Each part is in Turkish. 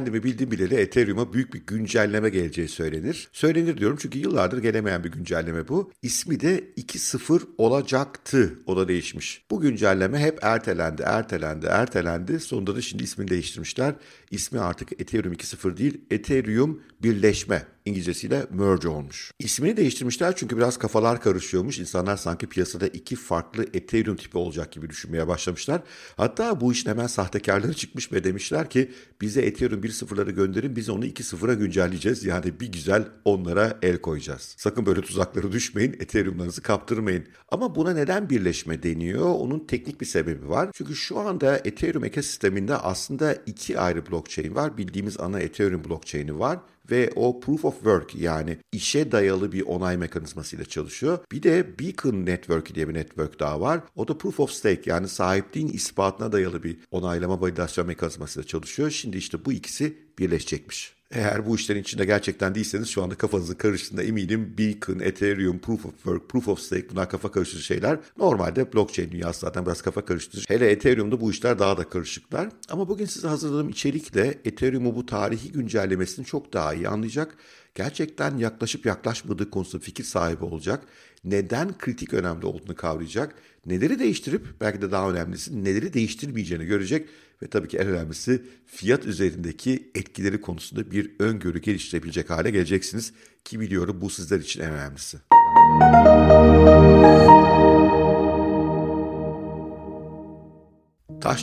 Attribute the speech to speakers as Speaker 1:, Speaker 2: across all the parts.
Speaker 1: kendimi bildim bileli Ethereum'a büyük bir güncelleme geleceği söylenir. Söylenir diyorum çünkü yıllardır gelemeyen bir güncelleme bu. İsmi de 2.0 olacaktı. O da değişmiş. Bu güncelleme hep ertelendi, ertelendi, ertelendi. Sonunda da şimdi ismini değiştirmişler. İsmi artık Ethereum 2.0 değil, Ethereum birleşme. İngilizcesiyle merge olmuş. İsmini değiştirmişler çünkü biraz kafalar karışıyormuş. İnsanlar sanki piyasada iki farklı Ethereum tipi olacak gibi düşünmeye başlamışlar. Hatta bu işin hemen sahtekarları çıkmış ve demişler ki bize Ethereum 1.0'ları gönderin biz onu 2.0'a güncelleyeceğiz. Yani bir güzel onlara el koyacağız. Sakın böyle tuzaklara düşmeyin. Ethereum'larınızı kaptırmayın. Ama buna neden birleşme deniyor? Onun teknik bir sebebi var. Çünkü şu anda Ethereum ekosisteminde aslında iki ayrı blockchain var. Bildiğimiz ana Ethereum blockchain'i var ve o proof of work yani işe dayalı bir onay mekanizmasıyla çalışıyor. Bir de Beacon Network diye bir network daha var. O da proof of stake yani sahipliğin ispatına dayalı bir onaylama validasyon mekanizmasıyla çalışıyor. Şimdi işte bu ikisi birleşecekmiş. Eğer bu işlerin içinde gerçekten değilseniz şu anda kafanızın karıştığında eminim Beacon, Ethereum, Proof of Work, Proof of Stake bunlar kafa karıştırıcı şeyler. Normalde blockchain dünyası zaten biraz kafa karıştırıcı. Hele Ethereum'da bu işler daha da karışıklar. Ama bugün size hazırladığım içerikle Ethereum'u bu tarihi güncellemesini çok daha iyi anlayacak. Gerçekten yaklaşıp yaklaşmadığı konusunda fikir sahibi olacak. Neden kritik önemli olduğunu kavrayacak. Neleri değiştirip belki de daha önemlisi neleri değiştirmeyeceğini görecek ve tabii ki en önemlisi fiyat üzerindeki etkileri konusunda bir öngörü geliştirebilecek hale geleceksiniz ki biliyorum bu sizler için en önemlisi. Taş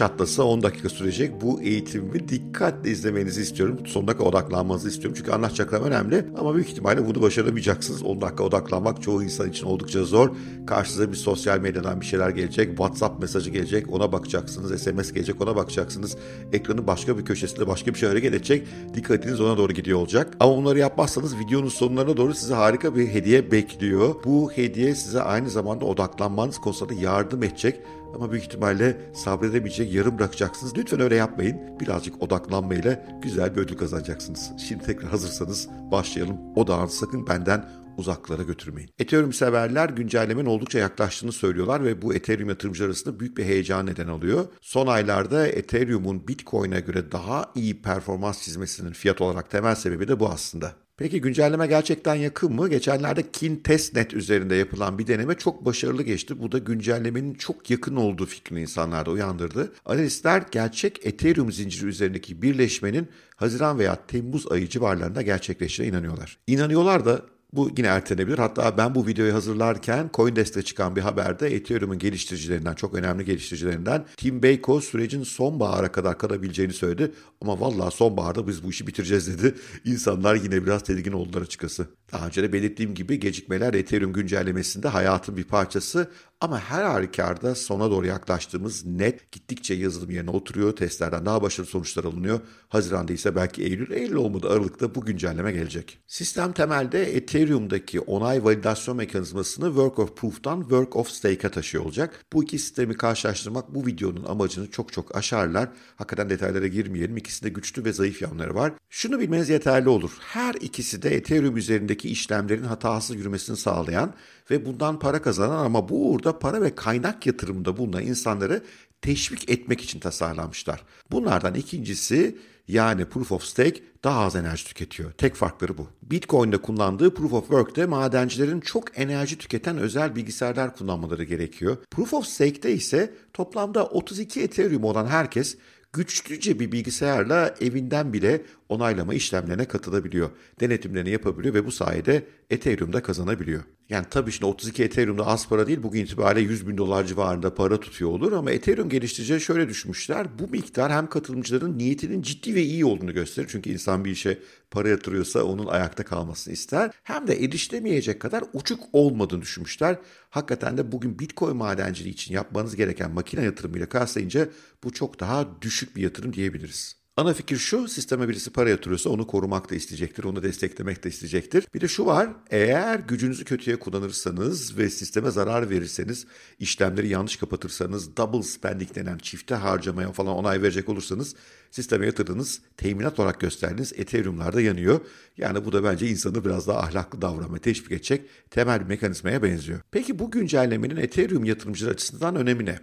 Speaker 1: çatlasa 10 dakika sürecek bu eğitimimi dikkatle izlemenizi istiyorum. Sonuna kadar odaklanmanızı istiyorum. Çünkü anlatacaklarım önemli ama büyük ihtimalle bunu başaramayacaksınız. 10 dakika odaklanmak çoğu insan için oldukça zor. Karşınıza bir sosyal medyadan bir şeyler gelecek. WhatsApp mesajı gelecek ona bakacaksınız. SMS gelecek ona bakacaksınız. Ekranın başka bir köşesinde başka bir şey hareket edecek. Dikkatiniz ona doğru gidiyor olacak. Ama bunları yapmazsanız videonun sonlarına doğru size harika bir hediye bekliyor. Bu hediye size aynı zamanda odaklanmanız konusunda yardım edecek. Ama büyük ihtimalle sabredemeyecek, yarım bırakacaksınız. Lütfen öyle yapmayın. Birazcık odaklanmayla güzel bir ödül kazanacaksınız. Şimdi tekrar hazırsanız başlayalım. Odağınızı sakın benden uzaklara götürmeyin. Ethereum severler güncellemenin oldukça yaklaştığını söylüyorlar ve bu Ethereum yatırımcılar arasında büyük bir heyecan neden alıyor. Son aylarda Ethereum'un Bitcoin'e göre daha iyi performans çizmesinin fiyat olarak temel sebebi de bu aslında. Peki güncelleme gerçekten yakın mı? Geçenlerde Kin Testnet üzerinde yapılan bir deneme çok başarılı geçti. Bu da güncellemenin çok yakın olduğu fikrini insanlarda uyandırdı. Analistler gerçek Ethereum zinciri üzerindeki birleşmenin Haziran veya Temmuz ayı civarlarında gerçekleşeceğine inanıyorlar. İnanıyorlar da bu yine ertelenebilir. Hatta ben bu videoyu hazırlarken CoinDesk'te çıkan bir haberde Ethereum'un geliştiricilerinden, çok önemli geliştiricilerinden Tim Beyko sürecin sonbahara kadar kalabileceğini söyledi. Ama vallahi sonbaharda biz bu işi bitireceğiz dedi. İnsanlar yine biraz tedirgin oldular açıkçası. Daha önce de belirttiğim gibi gecikmeler Ethereum güncellemesinde hayatın bir parçası ama her halükarda sona doğru yaklaştığımız net gittikçe yazılım yerine oturuyor. Testlerden daha başarılı sonuçlar alınıyor. Haziranda ise belki Eylül, Eylül olmadı Aralık'ta bu güncelleme gelecek. Sistem temelde Ethereum'daki onay validasyon mekanizmasını Work of Proof'tan Work of Stake'e taşıyor olacak. Bu iki sistemi karşılaştırmak bu videonun amacını çok çok aşarlar. Hakikaten detaylara girmeyelim. İkisinde güçlü ve zayıf yanları var. Şunu bilmeniz yeterli olur. Her ikisi de Ethereum üzerindeki işlemlerin hatasız yürümesini sağlayan ve bundan para kazanan ama bu uğurda para ve kaynak yatırımında bulunan insanları teşvik etmek için tasarlanmışlar. Bunlardan ikincisi yani Proof of Stake daha az enerji tüketiyor. Tek farkları bu. Bitcoin'de kullandığı Proof of Work'te madencilerin çok enerji tüketen özel bilgisayarlar kullanmaları gerekiyor. Proof of Stake'te ise toplamda 32 Ethereum olan herkes güçlüce bir bilgisayarla evinden bile onaylama işlemlerine katılabiliyor. Denetimlerini yapabiliyor ve bu sayede Ethereum'da kazanabiliyor. Yani tabii şimdi 32 Ethereum'da az para değil. Bugün itibariyle 100 bin dolar civarında para tutuyor olur. Ama Ethereum geliştiricileri şöyle düşünmüşler. Bu miktar hem katılımcıların niyetinin ciddi ve iyi olduğunu gösterir. Çünkü insan bir işe para yatırıyorsa onun ayakta kalmasını ister. Hem de erişilemeyecek kadar uçuk olmadığını düşünmüşler. Hakikaten de bugün Bitcoin madenciliği için yapmanız gereken makine yatırımıyla kıyaslayınca bu çok daha düşük bir yatırım diyebiliriz. Ana fikir şu, sisteme birisi para yatırıyorsa onu korumak da isteyecektir, onu desteklemek de isteyecektir. Bir de şu var, eğer gücünüzü kötüye kullanırsanız ve sisteme zarar verirseniz, işlemleri yanlış kapatırsanız, double spending denen çifte harcamaya falan onay verecek olursanız, sisteme yatırdığınız, teminat olarak gösterdiğiniz Ethereum'larda yanıyor. Yani bu da bence insanı biraz daha ahlaklı davranmaya teşvik edecek temel bir mekanizmaya benziyor. Peki bu güncellemenin Ethereum yatırımcılar açısından önemi ne?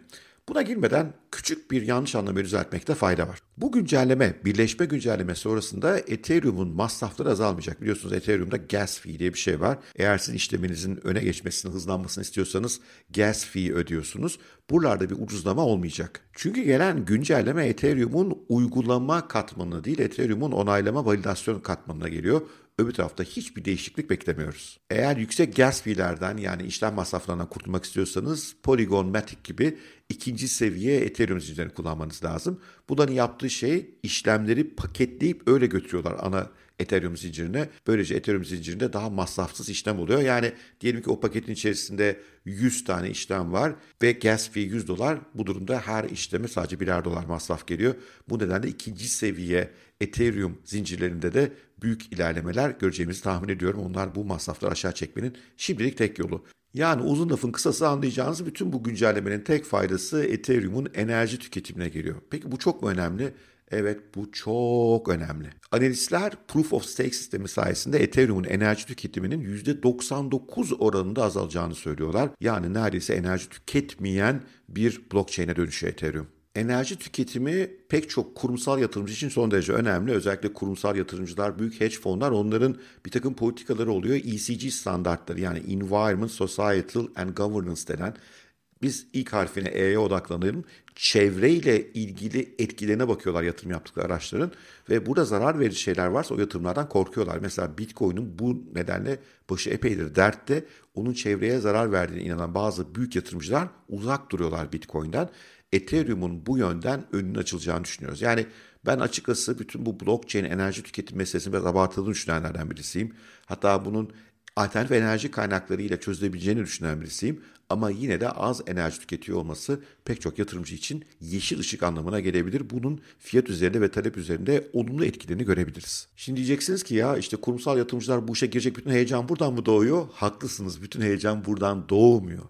Speaker 1: Buna girmeden küçük bir yanlış anlamayı düzeltmekte fayda var. Bu güncelleme, birleşme güncelleme sonrasında Ethereum'un masrafları azalmayacak. Biliyorsunuz Ethereum'da gas fee diye bir şey var. Eğer sizin işleminizin öne geçmesini, hızlanmasını istiyorsanız gas fee ödüyorsunuz. Buralarda bir ucuzlama olmayacak. Çünkü gelen güncelleme Ethereum'un uygulama katmanına değil, Ethereum'un onaylama validasyon katmanına geliyor. Öbür tarafta hiçbir değişiklik beklemiyoruz. Eğer yüksek gas fee'lerden yani işlem masraflarından kurtulmak istiyorsanız Polygon Matic gibi ikinci seviye Ethereum zincirini kullanmanız lazım. Bunların yaptığı şey işlemleri paketleyip öyle götürüyorlar ana Ethereum zincirine. Böylece Ethereum zincirinde daha masrafsız işlem oluyor. Yani diyelim ki o paketin içerisinde 100 tane işlem var ve gas fee 100 dolar. Bu durumda her işleme sadece birer dolar masraf geliyor. Bu nedenle ikinci seviye Ethereum zincirlerinde de büyük ilerlemeler göreceğimizi tahmin ediyorum. Onlar bu masrafları aşağı çekmenin şimdilik tek yolu. Yani uzun lafın kısası anlayacağınız bütün bu güncellemenin tek faydası Ethereum'un enerji tüketimine geliyor. Peki bu çok mu önemli? Evet bu çok önemli. Analistler Proof of Stake sistemi sayesinde Ethereum'un enerji tüketiminin %99 oranında azalacağını söylüyorlar. Yani neredeyse enerji tüketmeyen bir blockchain'e dönüşüyor Ethereum. Enerji tüketimi pek çok kurumsal yatırımcı için son derece önemli. Özellikle kurumsal yatırımcılar, büyük hedge fonlar onların bir takım politikaları oluyor. ECG standartları yani Environment, Societal and Governance denen biz ilk harfine E'ye odaklanalım. Çevreyle ilgili etkilerine bakıyorlar yatırım yaptıkları araçların ve burada zarar verici şeyler varsa o yatırımlardan korkuyorlar. Mesela Bitcoin'in bu nedenle başı epeydir dertte. Onun çevreye zarar verdiğine inanan bazı büyük yatırımcılar uzak duruyorlar Bitcoin'den. Ethereum'un bu yönden önünün açılacağını düşünüyoruz. Yani ben açıkçası bütün bu blockchain enerji tüketim meselesini biraz abartıldığını düşünenlerden birisiyim. Hatta bunun alternatif enerji kaynakları ile çözülebileceğini düşünen birisiyim. Ama yine de az enerji tüketiyor olması pek çok yatırımcı için yeşil ışık anlamına gelebilir. Bunun fiyat üzerinde ve talep üzerinde olumlu etkilerini görebiliriz. Şimdi diyeceksiniz ki ya işte kurumsal yatırımcılar bu işe girecek bütün heyecan buradan mı doğuyor? Haklısınız bütün heyecan buradan doğmuyor.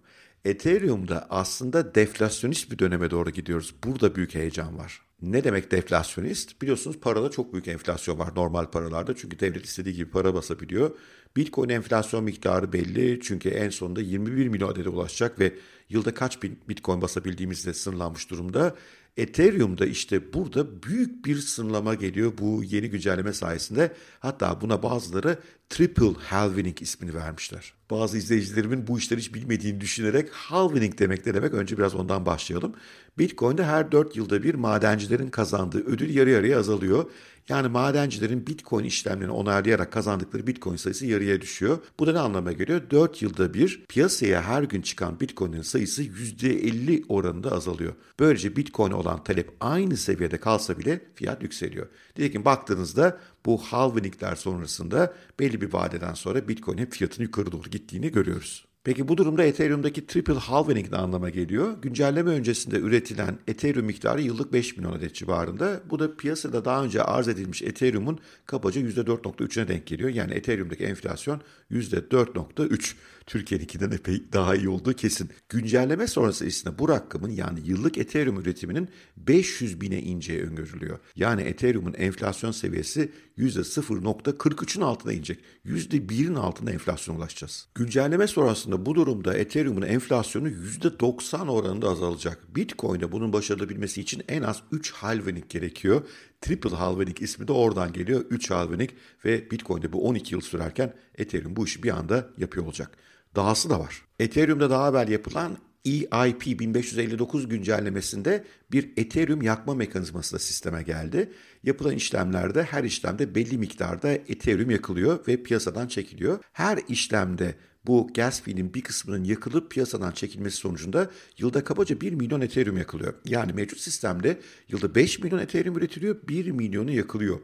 Speaker 1: Ethereum'da aslında deflasyonist bir döneme doğru gidiyoruz. Burada büyük heyecan var. Ne demek deflasyonist? Biliyorsunuz parada çok büyük enflasyon var normal paralarda. Çünkü devlet istediği gibi para basabiliyor. Bitcoin enflasyon miktarı belli. Çünkü en sonunda 21 milyon adede ulaşacak ve yılda kaç bin Bitcoin basabildiğimizde sınırlanmış durumda. Ethereum'da işte burada büyük bir sınırlama geliyor bu yeni güncelleme sayesinde. Hatta buna bazıları triple halvening ismini vermişler. Bazı izleyicilerimin bu işleri hiç bilmediğini düşünerek halvening demek ne demek? Önce biraz ondan başlayalım. Bitcoin'de her 4 yılda bir madencilerin kazandığı ödül yarı yarıya azalıyor. Yani madencilerin Bitcoin işlemlerini onaylayarak kazandıkları Bitcoin sayısı yarıya düşüyor. Bu da ne anlama geliyor? 4 yılda bir piyasaya her gün çıkan Bitcoin'in sayısı %50 oranında azalıyor. Böylece Bitcoin'e olan talep aynı seviyede kalsa bile fiyat yükseliyor. Nitekim baktığınızda bu halvingler sonrasında belli bir vadeden sonra Bitcoin'in fiyatının yukarı doğru gittiğini görüyoruz. Peki bu durumda Ethereum'daki triple halving ne anlama geliyor? Güncelleme öncesinde üretilen Ethereum miktarı yıllık 5 milyon adet civarında. Bu da piyasada daha önce arz edilmiş Ethereum'un kabaca %4.3'üne denk geliyor. Yani Ethereum'daki enflasyon %4.3. Türkiye'ninkinden epey daha iyi olduğu kesin. Güncelleme sonrası ise bu rakamın yani yıllık Ethereum üretiminin 500 bine ineceği öngörülüyor. Yani Ethereum'un enflasyon seviyesi %0.43'ün altına inecek. %1'in altında enflasyon ulaşacağız. Güncelleme sonrasında bu durumda Ethereum'un enflasyonu %90 oranında azalacak. Bitcoin'de bunun başarılabilmesi için en az 3 halvening gerekiyor. Triple halvening ismi de oradan geliyor. 3 halvening ve Bitcoin'de bu 12 yıl sürerken Ethereum bu işi bir anda yapıyor olacak. Dahası da var. Ethereum'da daha evvel yapılan EIP 1559 güncellemesinde bir Ethereum yakma mekanizması da sisteme geldi. Yapılan işlemlerde her işlemde belli miktarda Ethereum yakılıyor ve piyasadan çekiliyor. Her işlemde bu gas fee'nin bir kısmının yakılıp piyasadan çekilmesi sonucunda yılda kabaca 1 milyon Ethereum yakılıyor. Yani mevcut sistemde yılda 5 milyon Ethereum üretiliyor, 1 milyonu yakılıyor.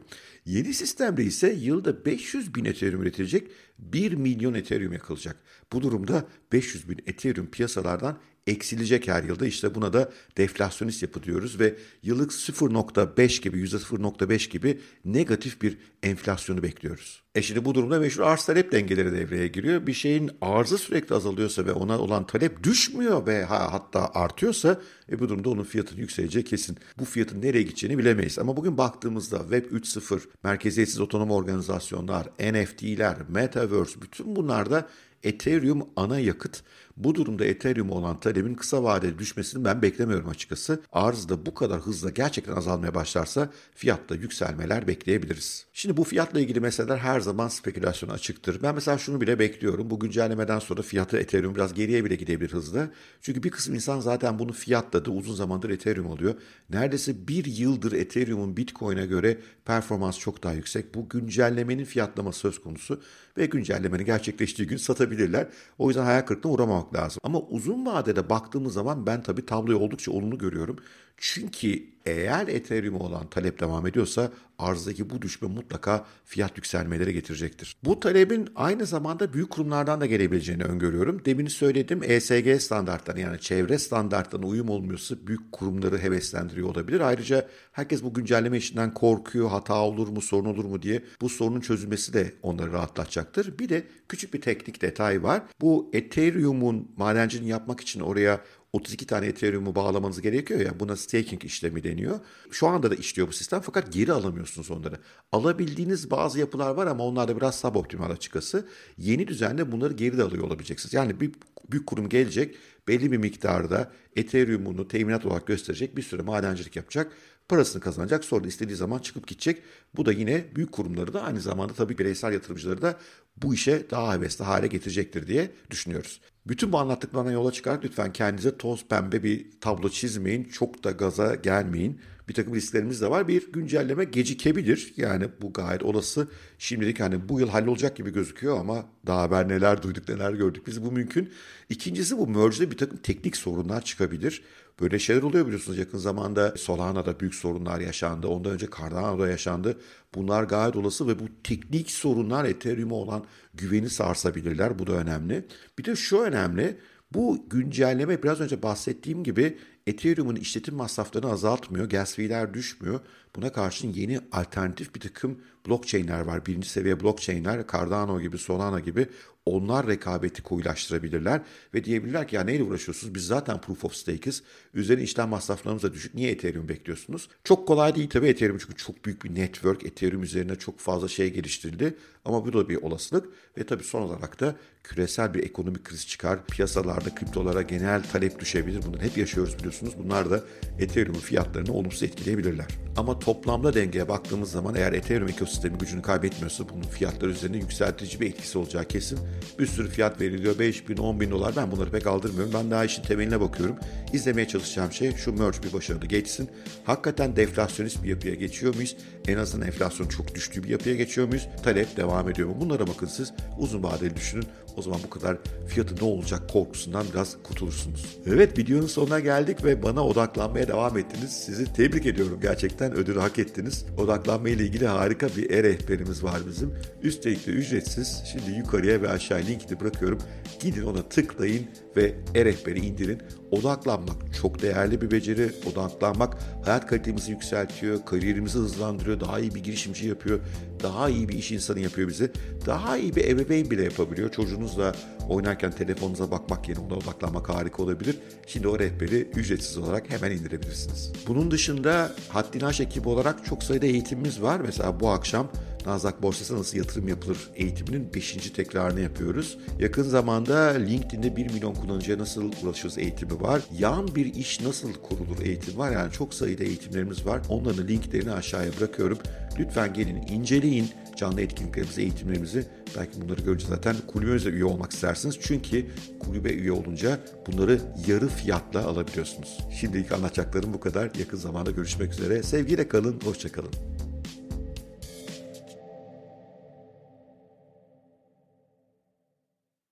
Speaker 1: Yeni sistemde ise yılda 500 bin Ethereum üretilecek, 1 milyon Ethereum yakılacak. Bu durumda 500 bin Ethereum piyasalardan eksilecek her yılda. İşte buna da deflasyonist yapı diyoruz ve yıllık 0.5 gibi %0.5 gibi negatif bir enflasyonu bekliyoruz. E şimdi bu durumda meşhur arz talep dengeleri devreye giriyor. Bir şeyin arzı sürekli azalıyorsa ve ona olan talep düşmüyor ve ha, hatta artıyorsa e bu durumda onun fiyatının yükseleceği kesin. Bu fiyatın nereye gideceğini bilemeyiz. Ama bugün baktığımızda Web 3.0, merkeziyetsiz otonom organizasyonlar, NFT'ler, Metaverse bütün bunlarda Ethereum ana yakıt. Bu durumda Ethereum olan talebin kısa vadede düşmesini ben beklemiyorum açıkçası. Arz da bu kadar hızla gerçekten azalmaya başlarsa fiyatta yükselmeler bekleyebiliriz. Şimdi bu fiyatla ilgili meseleler her zaman spekülasyona açıktır. Ben mesela şunu bile bekliyorum. Bu güncellemeden sonra fiyatı Ethereum biraz geriye bile gidebilir hızla. Çünkü bir kısım insan zaten bunu fiyatladı. Uzun zamandır Ethereum oluyor. Neredeyse bir yıldır Ethereum'un Bitcoin'e göre performans çok daha yüksek. Bu güncellemenin fiyatlaması söz konusu ve güncellemenin gerçekleştiği gün satabilirler. O yüzden hayal kırıklığına uğramamak lazım. Ama uzun vadede baktığımız zaman ben tabii tabloyu oldukça olumlu görüyorum. Çünkü eğer Ethereum olan talep devam ediyorsa arzdaki bu düşme mutlaka fiyat yükselmeleri getirecektir. Bu talebin aynı zamanda büyük kurumlardan da gelebileceğini öngörüyorum. Demin söyledim ESG standartlarına yani çevre standartlarına uyum olmuyorsa büyük kurumları heveslendiriyor olabilir. Ayrıca herkes bu güncelleme işinden korkuyor. Hata olur mu, sorun olur mu diye. Bu sorunun çözülmesi de onları rahatlatacaktır. Bir de küçük bir teknik detay var. Bu Ethereum'un madenciliğini yapmak için oraya 32 tane Ethereum'u bağlamanız gerekiyor ya buna staking işlemi deniyor. Şu anda da işliyor bu sistem fakat geri alamıyorsunuz onları. Alabildiğiniz bazı yapılar var ama onlar da biraz suboptimal açıkçası. Yeni düzenle bunları geri de alıyor olabileceksiniz. Yani bir büyük kurum gelecek belli bir miktarda Ethereum'unu teminat olarak gösterecek bir süre madencilik yapacak parasını kazanacak. Sonra istediği zaman çıkıp gidecek. Bu da yine büyük kurumları da aynı zamanda tabii bireysel yatırımcıları da bu işe daha hevesli hale getirecektir diye düşünüyoruz. Bütün bu anlattıklarına yola çıkarak lütfen kendinize toz pembe bir tablo çizmeyin. Çok da gaza gelmeyin. Bir takım risklerimiz de var. Bir güncelleme gecikebilir. Yani bu gayet olası. Şimdilik hani bu yıl hallolacak gibi gözüküyor ama daha haber neler duyduk neler gördük. Biz bu mümkün. İkincisi bu merge'de bir takım teknik sorunlar çıkabilir. Böyle şeyler oluyor biliyorsunuz yakın zamanda Solana'da büyük sorunlar yaşandı. Ondan önce Cardano'da yaşandı. Bunlar gayet olası ve bu teknik sorunlar Ethereum'a olan güveni sarsabilirler. Bu da önemli. Bir de şu önemli. Bu güncelleme biraz önce bahsettiğim gibi Ethereum'un işletim masraflarını azaltmıyor, gas fee'ler düşmüyor. Buna karşın yeni alternatif bir takım blockchain'ler var. Birinci seviye blockchain'ler, Cardano gibi, Solana gibi onlar rekabeti koyulaştırabilirler ve diyebilirler ki ya neyle uğraşıyorsunuz? Biz zaten proof of stake'iz. Üzerine işlem masraflarımız da düşük. Niye Ethereum bekliyorsunuz? Çok kolay değil tabii Ethereum çünkü çok büyük bir network. Ethereum üzerine çok fazla şey geliştirildi. Ama bu da bir olasılık ve tabii son olarak da küresel bir ekonomik kriz çıkar. Piyasalarda kriptolara genel talep düşebilir. Bunları hep yaşıyoruz biliyorsunuz. Bunlar da Ethereum'un fiyatlarını olumsuz etkileyebilirler. Ama toplamda dengeye baktığımız zaman eğer Ethereum ekosistemi gücünü kaybetmiyorsa bunun fiyatlar üzerinde yükseltici bir etkisi olacağı kesin. Bir sürü fiyat veriliyor. 5 bin, 10 bin dolar. Ben bunları pek aldırmıyorum. Ben daha işin temeline bakıyorum. İzlemeye çalışacağım şey şu merge bir başarılı geçsin. Hakikaten deflasyonist bir yapıya geçiyor muyuz? En azından enflasyon çok düştüğü bir yapıya geçiyor muyuz? Talep devam ediyor mu? Bunlara bakın siz. Uzun vadeli düşünün. O zaman bu kadar fiyatı ne olacak korkusundan biraz kurtulursunuz. Evet videonun sonuna geldik ve bana odaklanmaya devam ettiniz. Sizi tebrik ediyorum. Gerçekten ödülü hak ettiniz. Odaklanma ile ilgili harika bir e-rehberimiz var bizim. Üstelik de ücretsiz. Şimdi yukarıya ve aşağıya linkini bırakıyorum. Gidin ona tıklayın ve e-rehberi indirin. Odaklanmak çok değerli bir beceri. Odaklanmak hayat kalitemizi yükseltiyor, kariyerimizi hızlandırıyor, daha iyi bir girişimci yapıyor, daha iyi bir iş insanı yapıyor bizi. Daha iyi bir ebeveyn bile yapabiliyor. Çocuğunuzla oynarken telefonunuza bakmak yerine ona odaklanmak harika olabilir. Şimdi o rehberi ücretsiz olarak hemen indirebilirsiniz. Bunun dışında Haddini Aş ekibi olarak çok sayıda eğitimimiz var. Mesela bu akşam Nasdaq borsası nasıl yatırım yapılır eğitiminin 5. tekrarını yapıyoruz. Yakın zamanda LinkedIn'de 1 milyon kullanıcıya nasıl ulaşırız eğitimi var. Yan bir iş nasıl kurulur eğitim var. Yani çok sayıda eğitimlerimiz var. Onların linklerini aşağıya bırakıyorum. Lütfen gelin inceleyin canlı etkinliklerimizi, eğitimlerimizi. Belki bunları görünce zaten kulübümüze üye olmak istersiniz. Çünkü kulübe üye olunca bunları yarı fiyatla alabiliyorsunuz. Şimdilik anlatacaklarım bu kadar. Yakın zamanda görüşmek üzere. Sevgiyle kalın, hoşçakalın.